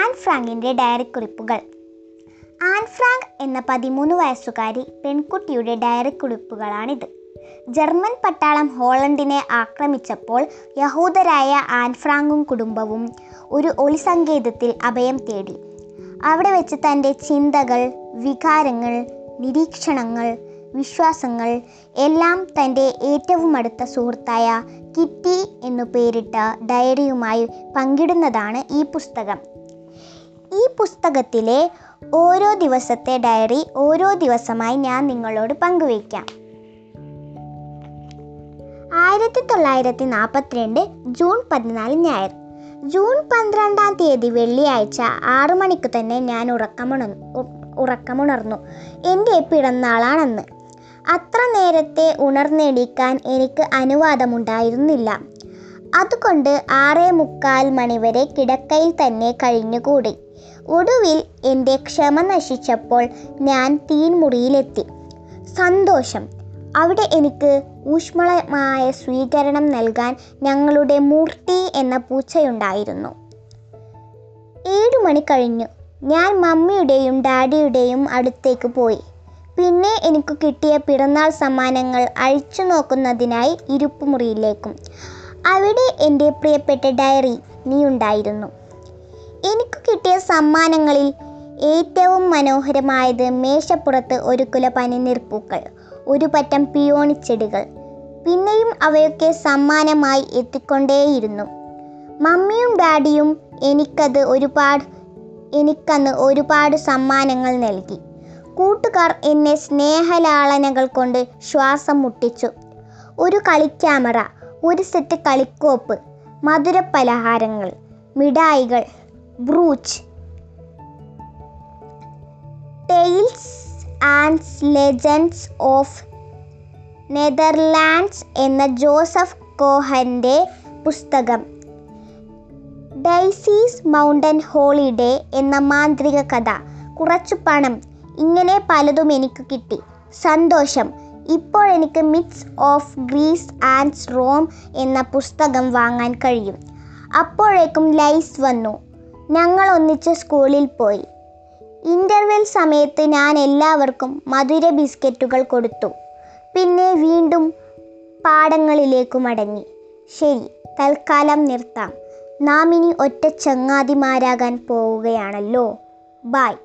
An ഫ്രാങ്കിന്റെ diary കുറിപ്പുകൾ. Anne Frank എന്ന പതിമൂന്ന് വയസ്സുകാരി പെൺകുട്ടിയുടെ ഡയറി കുറിപ്പുകളാണിത്. ജർമ്മൻ പട്ടാളം ഹോളണ്ടിനെ ആക്രമിച്ചപ്പോൾ യഹൂദരായ ആൻ ഫ്രാങ്കും കുടുംബവും ഒരു ഒളിസങ്കേതത്തിൽ അഭയം തേടി. അവിടെ വെച്ച് തന്റെ ചിന്തകൾ വികാരങ്ങൾ നിരീക്ഷണങ്ങൾ വിശ്വാസങ്ങൾ എല്ലാം തന്റെ ഏറ്റവും അടുത്ത സുഹൃത്തായ കിറ്റി എന്നു പേരിട്ട ഡയറിയുമായി പങ്കിടുന്നതാണ് ഈ പുസ്തകം. ഈ പുസ്തകത്തിലെ ഓരോ ദിവസത്തെ ഡയറി ഓരോ ദിവസമായി ഞാൻ നിങ്ങളോട് പങ്കുവയ്ക്കാം. ആയിരത്തി തൊള്ളായിരത്തി നാൽപ്പത്തിരണ്ട് ജൂൺ പതിനാല് ഞായർ. ജൂൺ പന്ത്രണ്ടാം തീയതി വെള്ളിയാഴ്ച ആറു മണിക്ക് തന്നെ ഞാൻ ഉറക്കമുണർന്നു ഉറക്കമുണർന്നു. എന്റെ പിറന്നാളാണെന്ന്. അത്ര നേരത്തെ ഉണർന്നെണീക്കാൻ എനിക്ക് അനുവാദമുണ്ടായിരുന്നില്ല. അതുകൊണ്ട് ആറേ മുക്കാൽ മണിവരെ കിടക്കയിൽ തന്നെ കഴിഞ്ഞുകൂടി. ഒടുവിൽ എന്റെ ക്ഷമ നശിച്ചപ്പോൾ ഞാൻ തീൻമുറിയിലെത്തി സന്തോഷം. അവിടെ എനിക്ക് ഊഷ്മളമായ സ്വീകരണം നൽകാൻ ഞങ്ങളുടെ മൂർത്തി എന്ന പൂച്ചയുണ്ടായിരുന്നു. ഏഴു മണി കഴിഞ്ഞു. ഞാൻ മമ്മിയുടെയും ഡാഡിയുടെയും അടുത്തേക്ക് പോയി. പിന്നെ എനിക്ക് കിട്ടിയ പിറന്നാൾ സമ്മാനങ്ങൾ അഴിച്ചു നോക്കുന്നതിനായി ഇരുപ്പുമുറിയിലേക്കും അവിടെ എന്റെ പ്രിയപ്പെട്ട ഡയറി നീ ഉണ്ടായിരുന്നു. എനിക്ക് കിട്ടിയ സമ്മാനങ്ങളിൽ ഏറ്റവും മനോഹരമായത് മേശപ്പുറത്ത് ഒരു കുല പനിനീർപ്പൂക്കൾ ഒരു പറ്റം പിയോണിച്ചെടികൾ പിന്നെയും അവയൊക്കെ സമ്മാനമായി എത്തിക്കൊണ്ടേയിരുന്നു. മമ്മിയും ഡാഡിയും എനിക്കത് ഒരുപാട് എനിക്കന്ന് ഒരുപാട് സമ്മാനങ്ങൾ നൽകി. കൂട്ടുകാർ എന്നെ സ്നേഹലാളനകൾ കൊണ്ട് ശ്വാസം മുട്ടിച്ചു. ഒരു കളിക്യാമറ ഒരു സെറ്റ് കളിക്കോപ്പ് മധുര പലഹാരങ്ങൾ മിഠായികൾ brooch tales and legends of Netherlands എന്ന ജോസഫ് കോഹന്റെ പുസ്തകം. ഡൈസീസ് മൗണ്ടൻ ഹോളിഡേ എന്ന മാന്ത്രിക കഥ. കുറച്ചു പണം. ഇങ്ങനെ പലതും എനിക്ക് കിട്ടി. സന്തോഷം. ഇപ്പോൾ എനിക്ക് myths of Greece and Rome എന്ന പുസ്തകം വാങ്ങാൻ കഴിയും. അപ്പോഴേക്കും ലൈസ് വന്നു. ഞങ്ങൾ ഒന്നിച്ച് സ്കൂളിൽ പോയി. ഇന്റർവെൽ സമയത്ത് ഞാൻ എല്ലാവർക്കും മധുര ബിസ്ക്കറ്റുകൾ കൊടുത്തു. പിന്നെ വീണ്ടും പാടങ്ങളിലേക്ക് മടങ്ങി. ശരി തൽക്കാലം നിർത്താം. നാം ഇനി ഒറ്റ ചങ്ങാതിമാരാകാൻ പോവുകയാണല്ലോ. ബായ്